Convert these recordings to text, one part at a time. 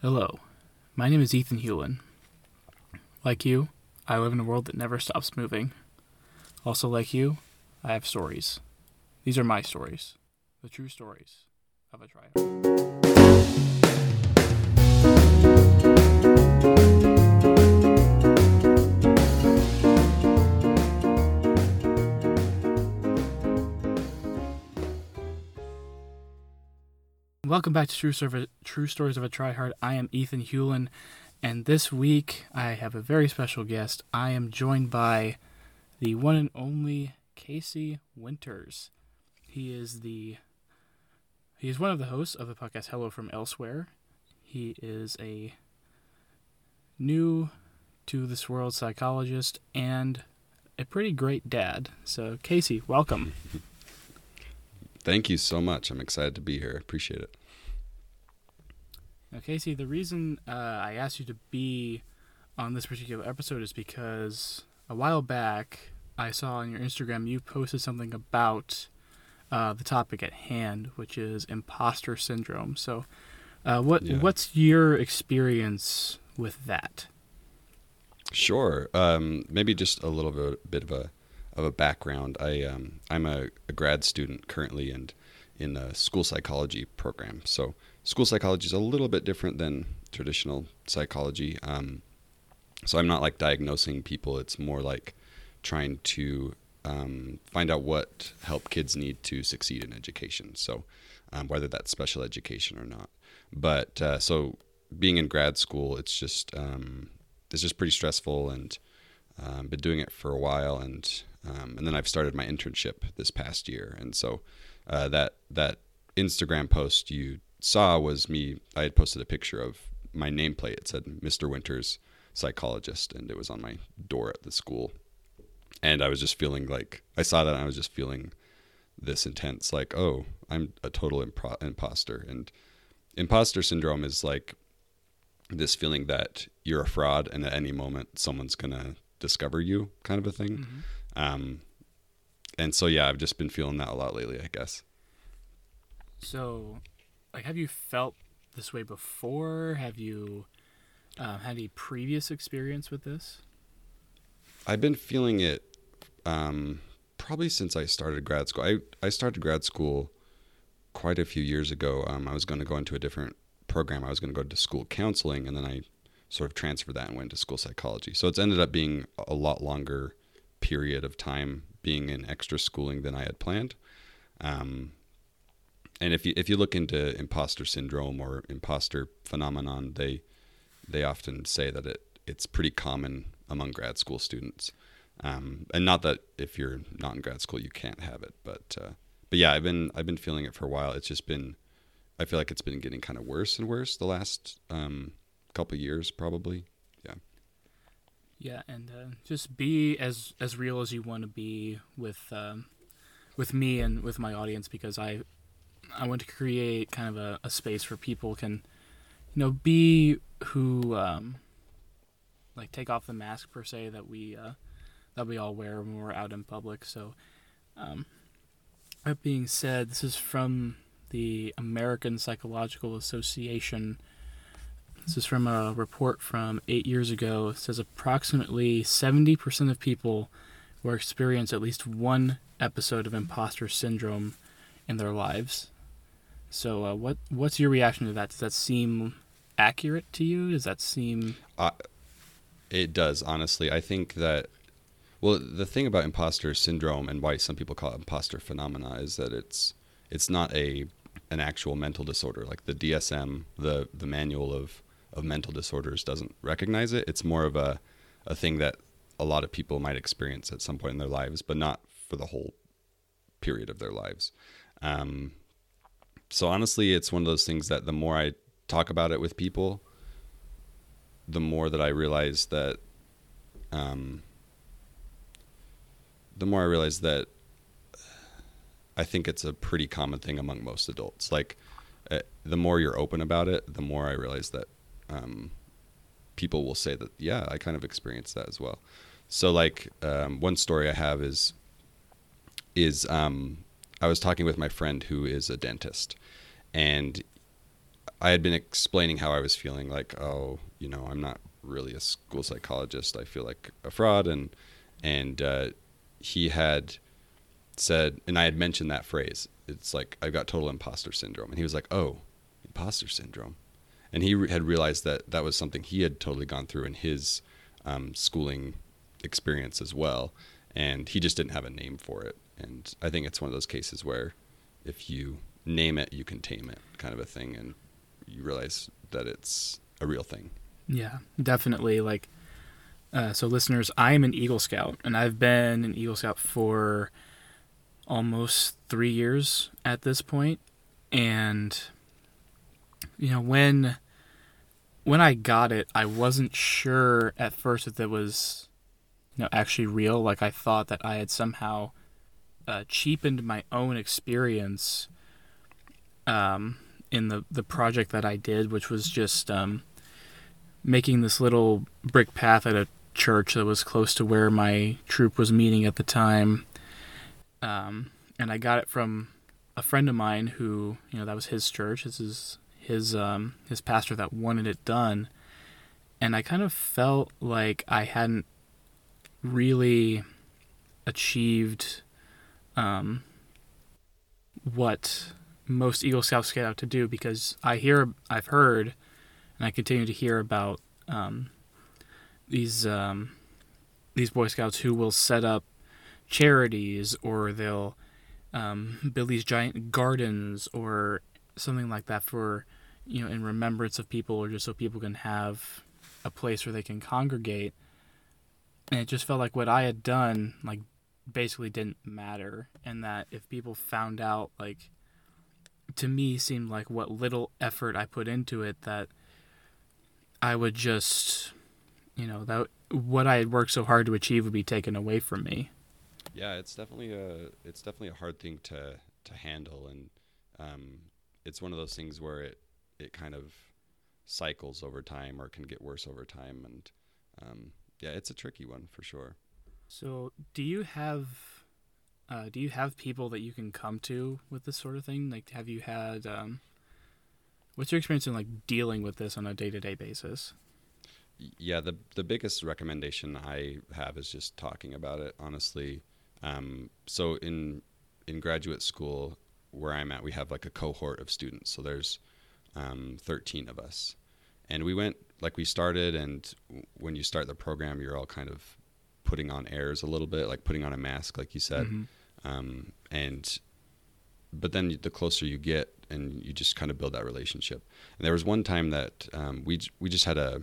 Hello, my name is Ethan Hewlin. Like you, I live in a world that never stops moving. Also, like you, I have stories. These are my stories, the true stories of a Tryhard. Welcome back to True, Serv- True Stories of a Tryhard. I am Ethan Hewlin, and this week I have a very special guest. I am joined by the one and only Casey Winters. He is the he is one of the hosts of the podcast Hello from Elsewhere. He is a new to this world psychologist and a pretty great dad. So Casey, welcome. Thank you so much. I'm excited to be here. Appreciate it. Now, Casey, the reason uh, I asked you to be on this particular episode is because a while back I saw on your Instagram you posted something about uh, the topic at hand, which is imposter syndrome. So, uh, what Yeah. what's your experience with that? Sure. Um, maybe just a little bit, bit of a of a background. I um, I'm a, a grad student currently and in a school psychology program. So school psychology is a little bit different than traditional psychology. Um, so I'm not like diagnosing people. It's more like trying to um, find out what help kids need to succeed in education. So um, whether that's special education or not. But uh, so being in grad school, it's just um, it's just pretty stressful, and um, been doing it for a while, and um, and then I've started my internship this past year, and so uh, that that Instagram post you saw was me. I had posted a picture of my nameplate. It said Mr. Winters, psychologist, and it was on my door at the school. And I was just feeling like I saw that, and I was just feeling this intense, like, oh, I'm a total impro- imposter, and imposter syndrome is like this feeling that you're a fraud and at any moment someone's gonna discover you kind of a thing um, and so yeah i've just been feeling that a lot lately i guess. So, like, have you felt this way before? Have you uh, had any previous experience with this? i've been feeling it um, probably since i started grad school. I, I started grad school quite a few years ago. Um, i was going to go into a different program. I was going to go to school counseling and then i sort of transferred that and went to school psychology. So it's ended up being a lot longer period of time being in extra schooling than i had planned um, and if you if you look into imposter syndrome or imposter phenomenon, they they often say that it it's pretty common among grad school students. Um, and not that if you're not in grad school you can't have it, but uh, but yeah, I've been I've been feeling it for a while. It's just been I feel like it's been getting kind of worse and worse the last um, couple years probably. Yeah. And uh, just be as as real as you want to be with um, with me and with my audience because I I want to create kind of a, a space where people can you know be who um, like take off the mask per se that we uh, that we all wear when we're out in public. So um, that being said, this is from the American Psychological Association. This is from a report from eight years ago. It says approximately 70% of people will experience at least one episode of imposter syndrome in their lives. So, uh, what what's your reaction to that? Does that seem accurate to you? Does that seem Uh, it does, honestly. I think that, well, the thing about imposter syndrome and why some people call it imposter phenomena is that it's it's not a an actual mental disorder. Like the DSM, the the manual of of mental disorders doesn't recognize it. It's more of a a thing that a lot of people might experience at some point in their lives, but not for the whole period of their lives. Um, so honestly, it's one of those things that the more I talk about it with people, the more that I realize that, um, the more I realize that I think it's a pretty common thing among most adults. Like, uh, the more you're open about it, the more I realize that um, people will say that, yeah, I kind of experienced that as well. So, like, um, one story I have is is um, I was talking with my friend who is a dentist, and I had been explaining how I was feeling, like, oh, you know, I'm not really a school psychologist. I feel like a fraud, and and uh, he had said, and I had mentioned that phrase. It's like I've got total imposter syndrome, and he was like, oh, imposter syndrome, and he re- had realized that that was something he had totally gone through in his um, schooling experience as well, and he just didn't have a name for it. And I think it's one of those cases where if you name it, you can tame it, kind of a thing, and you realize that it's a real thing. Yeah, definitely. Like, uh, so listeners, I am an Eagle Scout, and I've been an Eagle Scout for almost three years at this. And you know, when when I got it, I wasn't sure at first if it was you know actually real. Like I thought that I had somehow uh, cheapened my own experience um, in the the project that I did, which was just um, making this little brick path at a church that was close to where my troop was meeting at the time. Um, and I got it from a friend of mine who, you know, that was his church. This is his um, his pastor that wanted it done, and I kind of felt like I hadn't really achieved um, what most Eagle Scouts get out to do because I hear, I've heard, and I continue to hear about um, these um, these Boy Scouts who will set up charities or they'll um, build these giant gardens or something like that for you know in remembrance of people or just so people can have a place where they can congregate. And it just felt like what i had done like basically didn't matter and that if people found out like to me seemed like what little effort i put into it that i would just you know that what i had worked so hard to achieve would be taken away from me. Yeah it's definitely a it's definitely a hard thing to to handle. And um, it's one of those things where it it kind of cycles over time or can get worse over time. And um, yeah it's a tricky one for sure. So do you have uh, do you have people that you can come to with this sort of thing? Like have you had um, what's your experience in like dealing with this on a day-to-day basis? Yeah the the biggest recommendation i have is just talking about it honestly. Um, so in in graduate school where i'm at we have like a cohort of students. So there's um, 13 of us. And we went, like, we started, and when you start the program, you're all kind of putting on airs a little bit, like putting on a mask, like you said. Mm-hmm. Um, and, but then the closer you get, and you just kind of build that relationship. And there was one time that um, we we just had a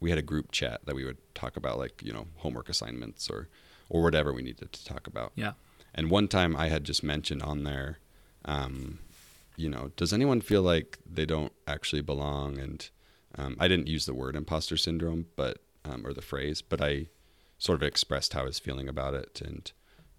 we had a group chat that we would talk about like you know homework assignments or or whatever we needed to talk about. Yeah. And one time I had just mentioned on there, um, you know, does anyone feel like they don't actually belong? And um, I didn't use the word imposter syndrome, but um, or the phrase, but I sort of expressed how I was feeling about it, and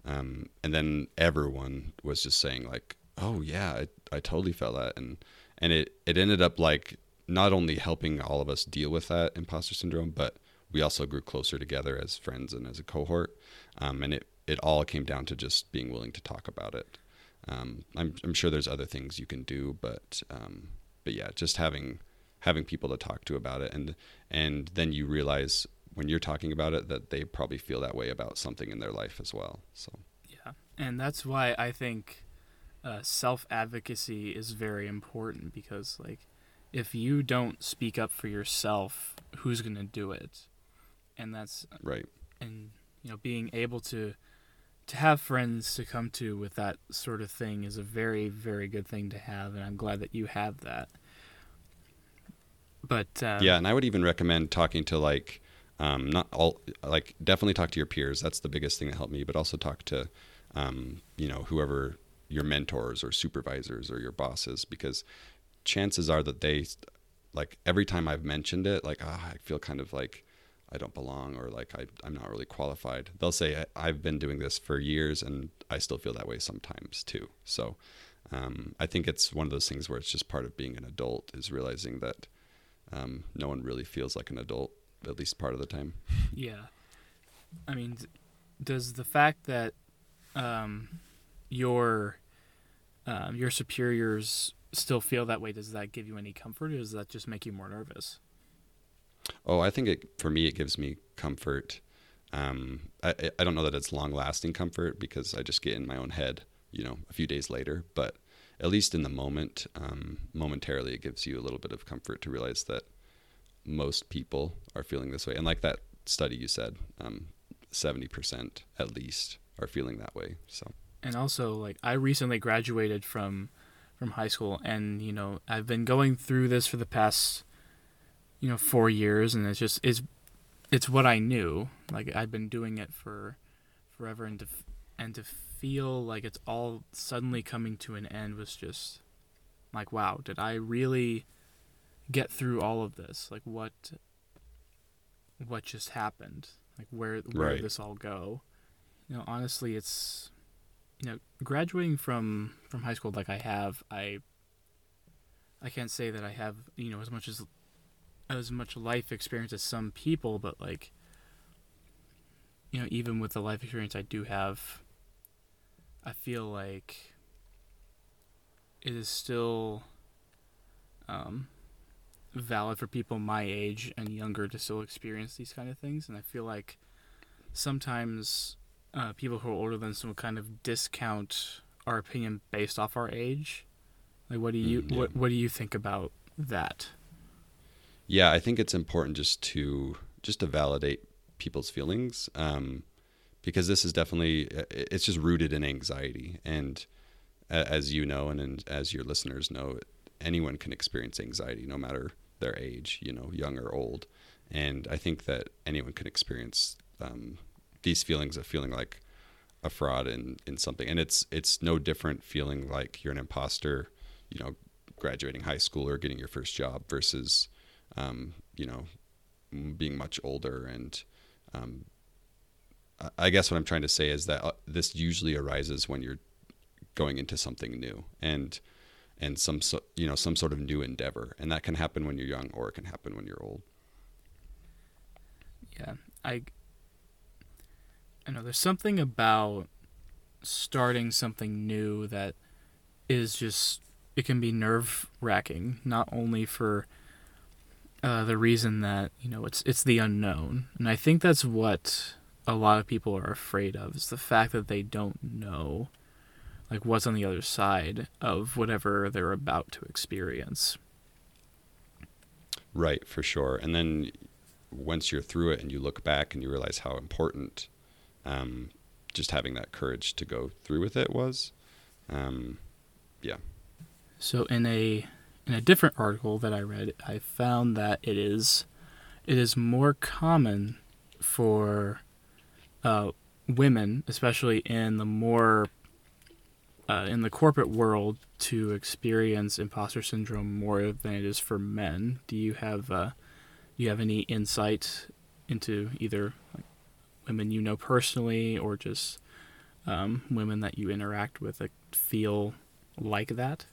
um, and then everyone was just saying like, oh yeah, I, I totally felt that, and and it it ended up like not only helping all of us deal with that imposter syndrome, but we also grew closer together as friends and as a cohort, um, and it it all came down to just being willing to talk about it. Um, I'm, I'm sure there's other things you can do, but um, but yeah, just having having people to talk to about it, and and then you realize when you're talking about it that they probably feel that way about something in their life as well. So yeah, and that's why I think uh, self advocacy is very important because like if you don't speak up for yourself, who's gonna do it? And that's right. And you know, being able to to have friends to come to with that sort of thing is a very very good thing to have and i'm glad that you have that. But uh, yeah and i would even recommend talking to like um, not all like definitely talk to your peers. That's the biggest thing that helped me but also talk to um, you know whoever your mentors or supervisors or your bosses because chances are that they like every time i've mentioned it like oh, i feel kind of like I don't belong or like I, I'm not really qualified. They'll say I've been doing this for years and I still feel that way sometimes too. So um, I think it's one of those things where it's just part of being an adult is realizing that um, no one really feels like an adult at least part of the time. Yeah, I mean, does the fact that um, your um, your superiors still feel that way, does that give you any comfort, or does that just make you more nervous? Oh, I think it for me it gives me comfort. Um, I I don't know that it's long lasting comfort because I just get in my own head, you know, a few days later. But at least in the moment, um, momentarily, it gives you a little bit of comfort to realize that most people are feeling this way. And like that study you said, um, seventy percent at least are feeling that way. So. And also, like I recently graduated from from high school, and you know I've been going through this for the past you know four years, and it's just it's it's what I knew. Like I've been doing it for forever, and to and to feel like it's all suddenly coming to an end was just like wow, did I really get through all of this? Like what what just happened? Like where where Right. did this all go? You know, honestly, it's you know graduating from from high school like I have, I I can't say that I have you know as much as as much life experience as some people, but like you know even with the life experience I do have, I feel like it is still um, valid for people my age and younger to still experience these kind of things, and I feel like sometimes uh, people who are older than us will kind of discount our opinion based off our age. Like, what do you Mm, yeah. what what do you think about that? Yeah, I think it's important just to just to validate people's feelings, um, because this is definitely it's just rooted in anxiety, and as you know, and, and as your listeners know, anyone can experience anxiety, no matter their age, you know, young or old, and I think that anyone can experience um, these feelings of feeling like a fraud in in something, and it's it's no different feeling like you're an imposter, you know, graduating high school or getting your first job versus um, you know, being much older. And um, I- guess what I'm trying to say is that uh, this usually arises when you're going into something new and and some so, you know some sort of new endeavor, and that can happen when you're young or it can happen when you're old. Yeah, I I know there's something about starting something new that is just it can be nerve wracking, not only for uh, the reason that you know it's it's the unknown, and I think that's what a lot of people are afraid of is the fact that they don't know like what's on the other side of whatever they're about to experience. Right, for sure. And then once you're through it and you look back and you realize how important um, just having that courage to go through with it was. Um, yeah. So in a in a different article that I read, I found that it is it is more common for uh, women, especially in the more uh, in the corporate world, to experience imposter syndrome more than it is for men. Do you have uh, do you have any insight into either women you know personally or just um, women that you interact with that feel like that?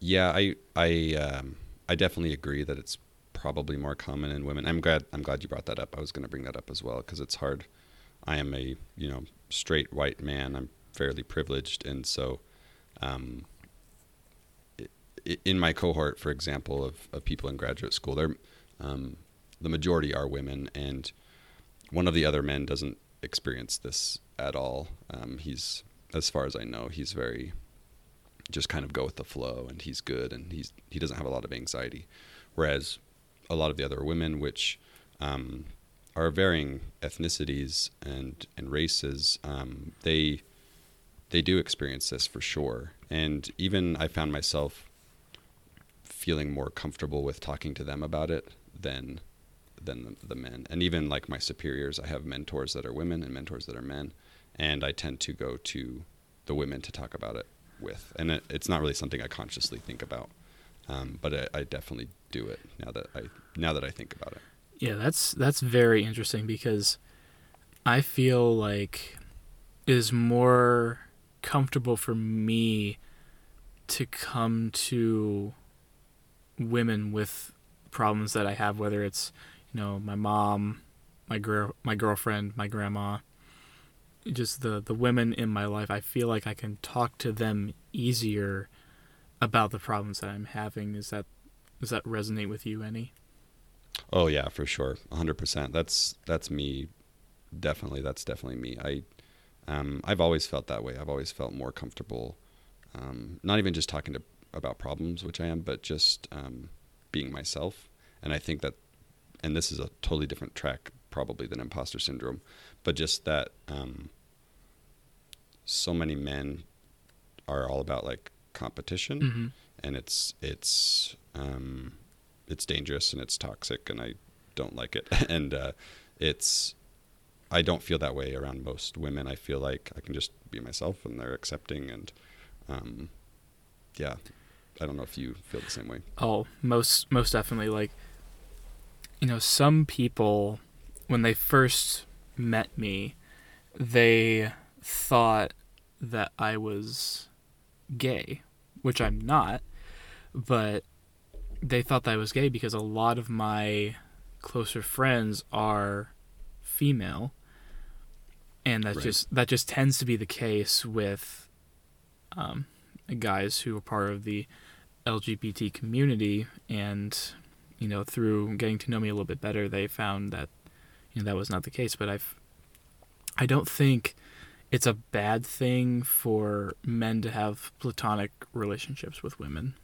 Yeah, I I um, I definitely agree that it's probably more common in women. I'm glad I'm glad you brought that up. I was going to bring that up as well because it's hard. I am a you know straight white man. I'm fairly privileged, and so um, in my cohort, for example, of, of people in graduate school, they're um, the majority are women, and one of the other men doesn't experience this at all. Um, he's, as far as I know, he's very just kind of go with the flow, and he's good, and he's he doesn't have a lot of anxiety, whereas a lot of the other women, which um, are varying ethnicities and and races, um, they they do experience this for sure. And even I found myself feeling more comfortable with talking to them about it than than the, the men. And even like my superiors, I have mentors that are women and mentors that are men, and I tend to go to the women to talk about it with. And it, it's not really something I consciously think about, um, but I, I definitely do it now that I now that I think about it. Yeah, that's that's very interesting because I feel like it is more comfortable for me to come to women with problems that I have, whether it's you know my mom, my girl, my girlfriend, my grandma, just the the women in my life. I feel like I can talk to them easier about the problems that I'm having. Is that does that resonate with you any? Oh yeah, for sure, hundred percent. That's that's me. Definitely, that's definitely me. I, um, I've always felt that way. I've always felt more comfortable, um, not even just talking to about problems, which I am, but just um, being myself. And I think that, and this is a totally different track probably than imposter syndrome, but just that um, so many men are all about like competition, Mm-hmm. and it's it's um, it's dangerous and it's toxic, and I don't like it. and uh, it's I don't feel that way around most women. I feel like I can just be myself, and they're accepting, and um, yeah, I don't know if you feel the same way. Oh, most most definitely. Like, you know, some people when they first met me, they thought that I was gay, which I'm not, but they thought that I was gay because a lot of my closer friends are female. And that's Right. just that just tends to be the case with um, guys who are part of the LGBT community. And you know through getting to know me a little bit better they found that you know that was not the case. But I've I don't think it's a bad thing for men to have platonic relationships with women.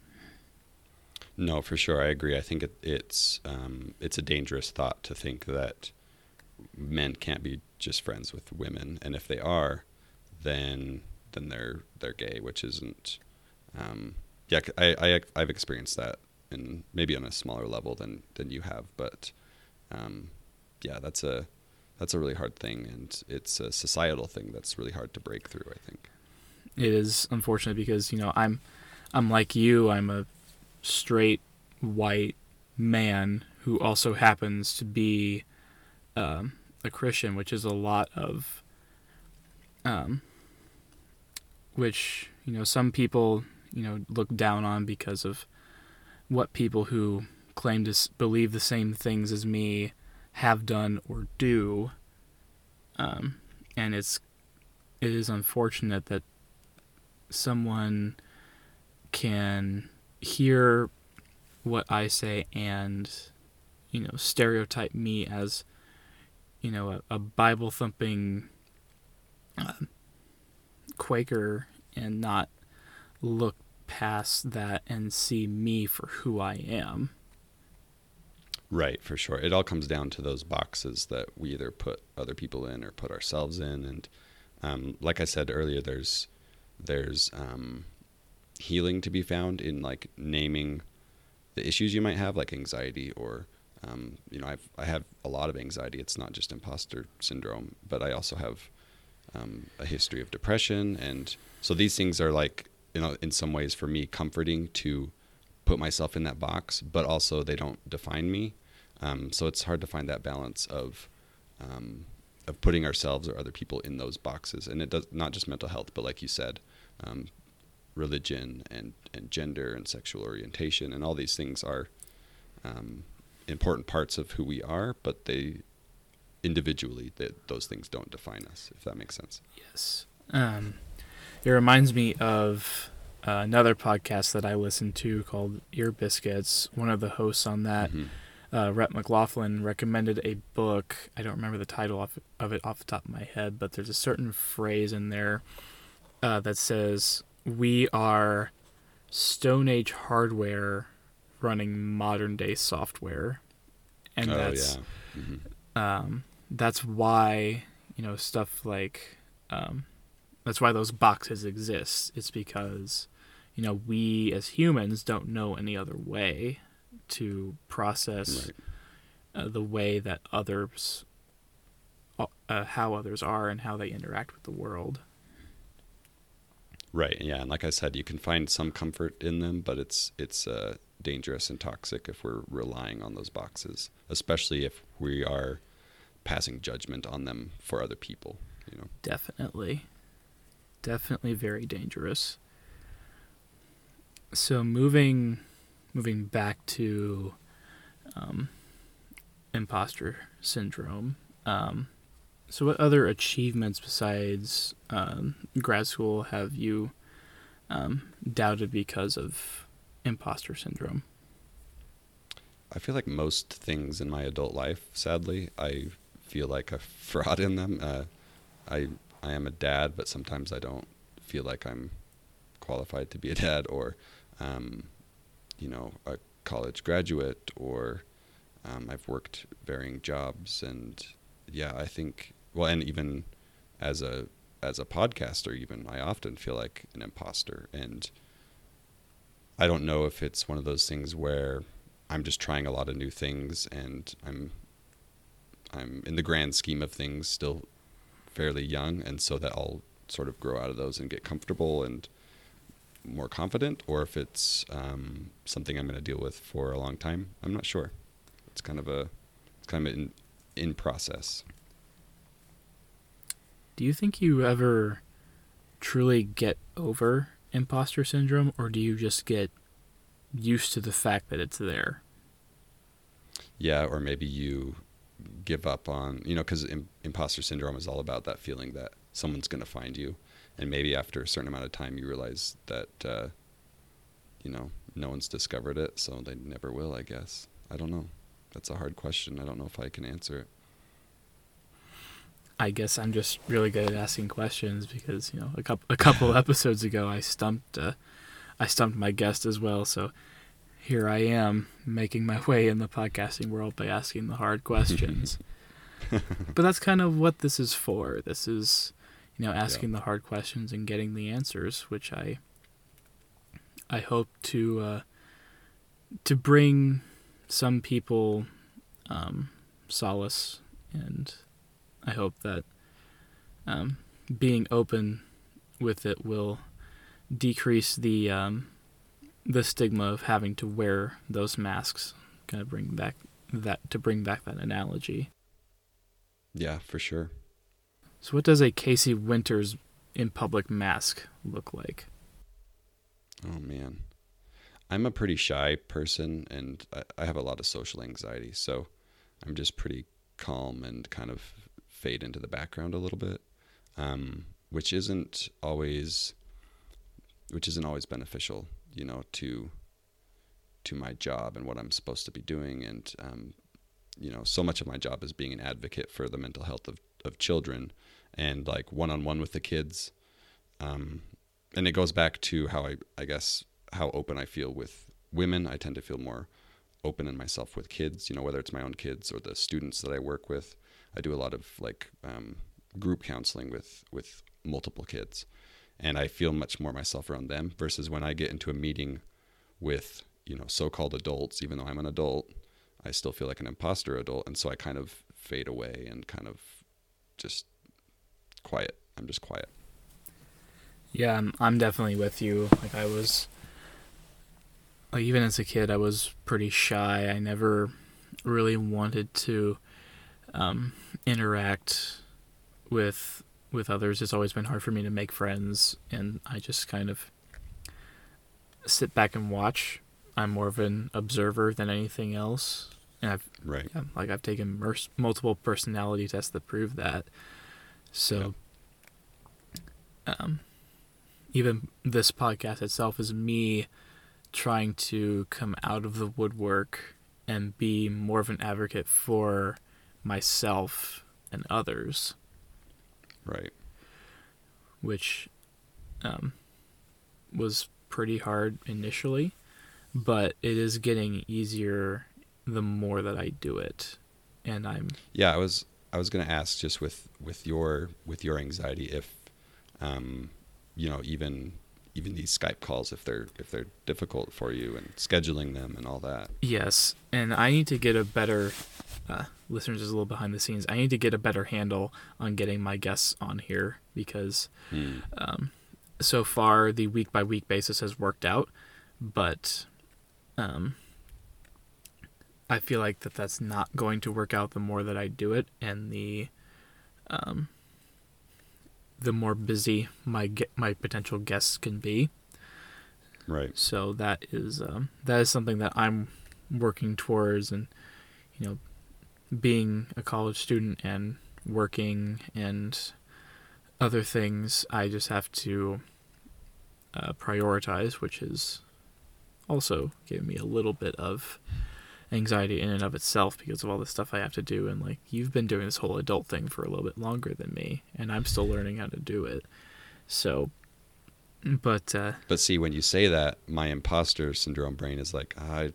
No, for sure, I agree. I think it, it's um, it's a dangerous thought to think that men can't be just friends with women, and if they are, then then they're they're gay, which isn't. Um, yeah, I've experienced that, and maybe on a smaller level than than you have, but um, yeah, that's a that's a really hard thing, and it's a societal thing that's really hard to break through. I think. It is unfortunate because you know I'm I'm like you. I'm a straight white man who also happens to be um, a Christian, which is a lot of um, which you know some people you know look down on because of what people who claim to believe the same things as me have done or do um, and it's it is unfortunate that someone can hear what I say and you know stereotype me as you know a, a Bible thumping uh, Quaker and not look past that and see me for who I am. Right, for sure. It all comes down to those boxes that we either put other people in or put ourselves in, and um, like I said earlier, there's there's um, healing to be found in like naming the issues you might have, like anxiety or um, you know I've I have a lot of anxiety. It's not just imposter syndrome, but I also have um, a history of depression, and so these things are like you know in some ways for me comforting to put myself in that box, but also they don't define me. Um, so it's hard to find that balance of um, of putting ourselves or other people in those boxes, and it does not just mental health, but like you said, um, religion and and gender and sexual orientation and all these things are um, important parts of who we are, but they individually that those things don't define us. If that makes sense. Yes. Um, it reminds me of uh, another podcast that I listened to called Ear Biscuits. One of the hosts on that, Mhm. Uh, Rhett McLaughlin, recommended a book. I don't remember the title of, of it off the top of my head, but there's a certain phrase in there uh, that says, We are Stone Age hardware running modern day software. And oh that's yeah. Mhm. um, that's why you know stuff like um, that's why those boxes exist. It's because you know we as humans don't know any other way to process Right. uh, the way that others uh, uh, how others are and how they interact with the world. Right. Yeah, and like I said, you can find some comfort in them, but it's it's uh, dangerous and toxic if we're relying on those boxes, especially if we are passing judgment on them for other people. You know. Definitely. Definitely very dangerous. So moving moving back to um, imposter syndrome. Um, so what other achievements besides um, grad school have you um, doubted because of imposter syndrome? I feel like most things in my adult life, sadly, I feel like a fraud in them. Uh, I I am a dad, but sometimes I don't feel like I'm qualified to be a dad, or um, you know, a college graduate, or um, I've worked varying jobs, and yeah, I think well, and even as a as a podcaster, even I often feel like an imposter, and I don't know if it's one of those things where I'm just trying a lot of new things, and I'm I'm in the grand scheme of things still fairly young, and so that I'll sort of grow out of those and get comfortable and more confident, or if it's um, something I'm going to deal with for a long time. I'm not sure. It's kind of a it's kind of in in process. Do you think you ever truly get over imposter syndrome, or do you just get used to the fact that it's there? Yeah, or maybe you give up on, you know, because Im- imposter syndrome is all about that feeling that someone's going to find you. And maybe after a certain amount of time, you realize that, uh, you know, no one's discovered it, so they never will, I guess. I don't know. That's a hard question. I don't know if I can answer it. I guess I'm just really good at asking questions because you know a couple a couple episodes ago I stumped uh, I stumped my guest as well. So here I am making my way in the podcasting world by asking the hard questions. but that's kind of what this is for. This is you know asking yeah. the hard questions and getting the answers, which I I hope to uh, to bring some people um, solace and I hope that um, being open with it will decrease the um, the stigma of having to wear those masks. Kind of bring back that to bring back that analogy. Yeah, for sure. So, what does a Casey Winters in public mask look like? Oh man, I'm a pretty shy person, and I, have a lot of social anxiety. So, I'm just pretty calm and kind of fade into the background a little bit, um, which isn't always which isn't always beneficial, you know, to to my job and what I'm supposed to be doing. And um, you know, so much of my job is being an advocate for the mental health of, of children and like one on one with the kids. Um, and it goes back to how I I guess how open I feel with women. I tend to feel more open in myself with kids, you know, whether it's my own kids or the students that I work with. I do a lot of like um, group counseling with with multiple kids, and I feel much more myself around them versus when I get into a meeting with you know so-called adults. Even though I'm an adult, I still feel like an imposter adult, and so I kind of fade away and kind of just quiet. I'm just quiet. Yeah, I'm, I'm definitely with you. Like I was, like even as a kid, I was pretty shy. I never really wanted to um, interact with with others. It's always been hard for me to make friends, and I just kind of sit back and watch. I'm more of an observer than anything else, and I've right yeah, like I've taken mer- multiple personality tests that prove that. So, um, even this podcast itself is me trying to come out of the woodwork and be more of an advocate for myself and others. Right. Which um, was pretty hard initially, but it is getting easier the more that I do it. And I'm Yeah, I was I was going to ask just with with your with your anxiety if um you know even even these Skype calls if they're if they're difficult for you and scheduling them and all that. Yes, and I need to get a better uh, listeners is a little behind the scenes. I need to get a better handle on getting my guests on here because hmm. um, so far the week by week basis has worked out, but um, I feel like that that's not going to work out the more that I do it and the um, the more busy my my potential guests can be. Right. So that is um, that is something that I'm working towards, and you know, being a college student and working and other things, I just have to uh, prioritize, which has also given me a little bit of anxiety in and of itself because of all the stuff I have to do. And like, you've been doing this whole adult thing for a little bit longer than me, and I'm still learning how to do it. So, but uh, But see, when you say that, my imposter syndrome brain is like, I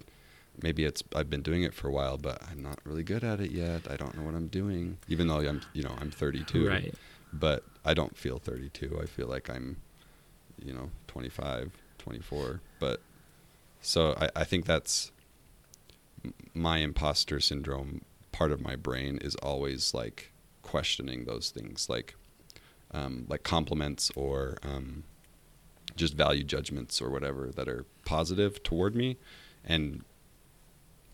maybe it's I've been doing it for a while, but I'm not really good at it yet. I don't know what I'm doing, even though I'm you know I'm 32, right, but I don't feel 32. I feel like I'm, you know, 25, 24. But so I, I think that's my imposter syndrome. Part of my brain is always like questioning those things, like um, like compliments or um, just value judgments or whatever that are positive toward me, and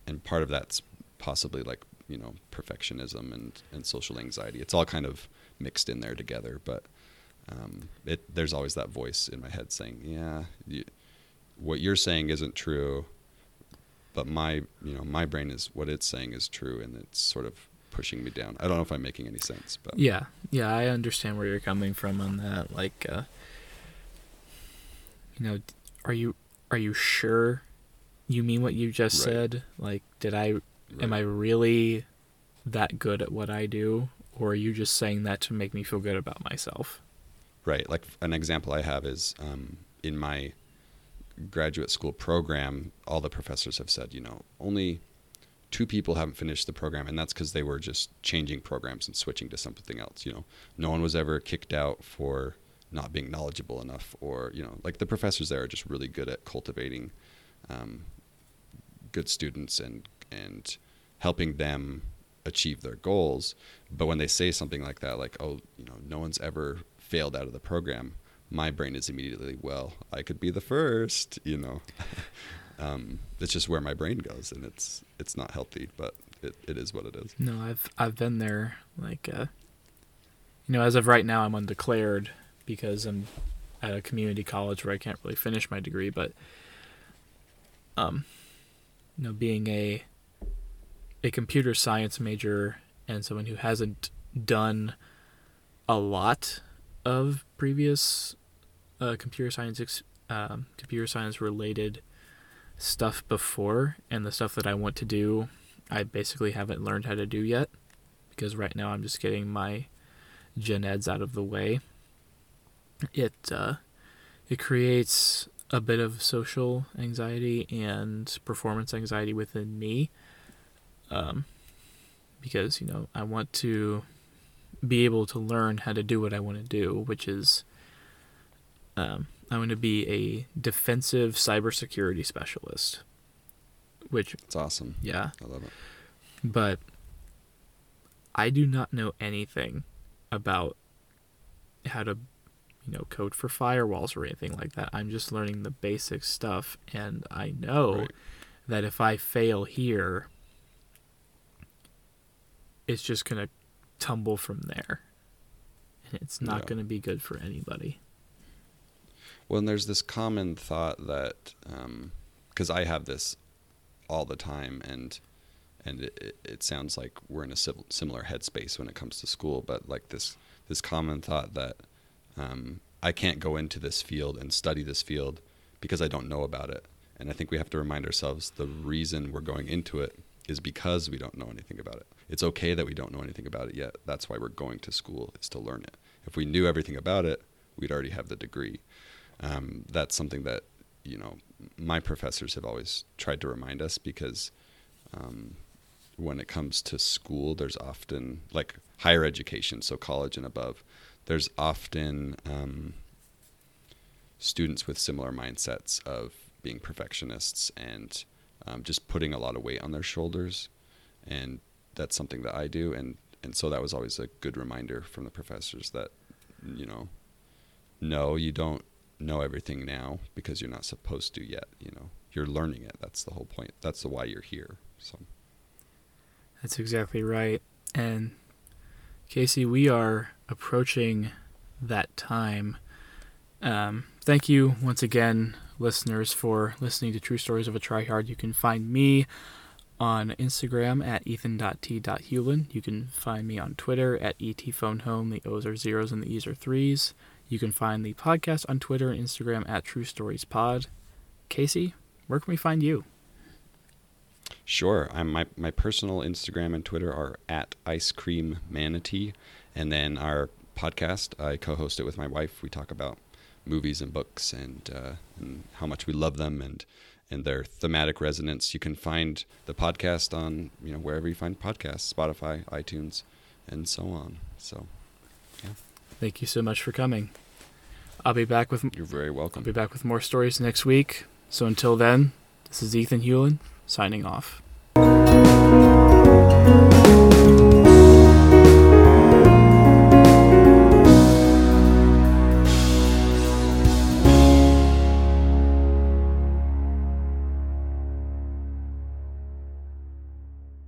and part of that's possibly like you know perfectionism and and social anxiety. It's all kind of mixed in there together, but um, it there's always that voice in my head saying, yeah, you, what you're saying isn't true, but my you know my brain is what it's saying is true, and it's sort of pushing me down. I don't know if I'm making any sense, but yeah, yeah, I understand where you're coming from on that. Like, uh, you know, are you are you sure you mean what you just Right. said? Like, did I am I really that good at what I do, or are you just saying that to make me feel good about myself? Right. Like an example I have is um, in my graduate school program, all the professors have said, you know, only two people haven't finished the program, and that's because they were just changing programs and switching to something else. You know, no one was ever kicked out for not being knowledgeable enough, or you know, like the professors there are just really good at cultivating um, good students and and helping them achieve their goals. But when they say something like that, like, oh, you know, no one's ever failed out of the program, my brain is immediately, well, I could be the first, you know. um, it's just where my brain goes, and it's it's not healthy, but it, it is what it is. No, I've I've been there. Like, uh, you know, as of right now, I'm undeclared because I'm at a community college where I can't really finish my degree. But, um, you know, being a a computer science major and someone who hasn't done a lot of previous uh, computer science ex- um, computer science related stuff before, and the stuff that I want to do I basically haven't learned how to do yet because right now I'm just getting my gen eds out of the way. It uh, it creates a bit of social anxiety and performance anxiety within me, um, because you know I want to be able to learn how to do what I want to do, which is um, I want to be a defensive cybersecurity specialist, which It's awesome. yeah I love it. but I do not know anything about how to, you know, code for firewalls or anything like that. I'm just learning the basic stuff, and I know Right. that if I fail here, it's just gonna tumble from there, and it's not Yeah. gonna be good for anybody. Well, and there's this common thought that because I have this all the time, and and it, it, sounds like we're in a sim- similar headspace when it comes to school, but like this this common thought that um, I can't go into this field and study this field because I don't know about it, and I think we have to remind ourselves the reason we're going into it is because we don't know anything about it. It's okay that we don't know anything about it yet. That's why we're going to school is to learn it. If we knew everything about it, we'd already have the degree. Um, that's something that you know my professors have always tried to remind us because um, when it comes to school, there's often like higher education, so college and above. There's often um, students with similar mindsets of being perfectionists and um, just putting a lot of weight on their shoulders, and that's something that I do, and and so that was always a good reminder from the professors that you know, no, you don't know everything now because you're not supposed to yet. You know, you're learning it. That's the whole point. That's the why you're here. So That's exactly right. And Casey, we are approaching that time. Um, thank you once again, listeners, for listening to True Stories of a Tryhard. You can find me on Instagram at ethan.t.hewlin. You can find me on Twitter at etphonehome. The O's are zeros and the E's are threes. You can find the podcast on Twitter and Instagram at True Stories Pod. Casey, where can we find you? Sure. I'm my my personal Instagram and Twitter are at ice cream manatee, and then our podcast I co-host it with my wife. We talk about movies and books and, uh, and how much we love them and and their thematic resonance. You can find the podcast on you know wherever you find podcasts, Spotify, iTunes, and so on. So, yeah. Thank you so much for coming. I'll be back with You're very welcome. I'll be back with more stories next week. So until then, this is Ethan Hewlin signing off.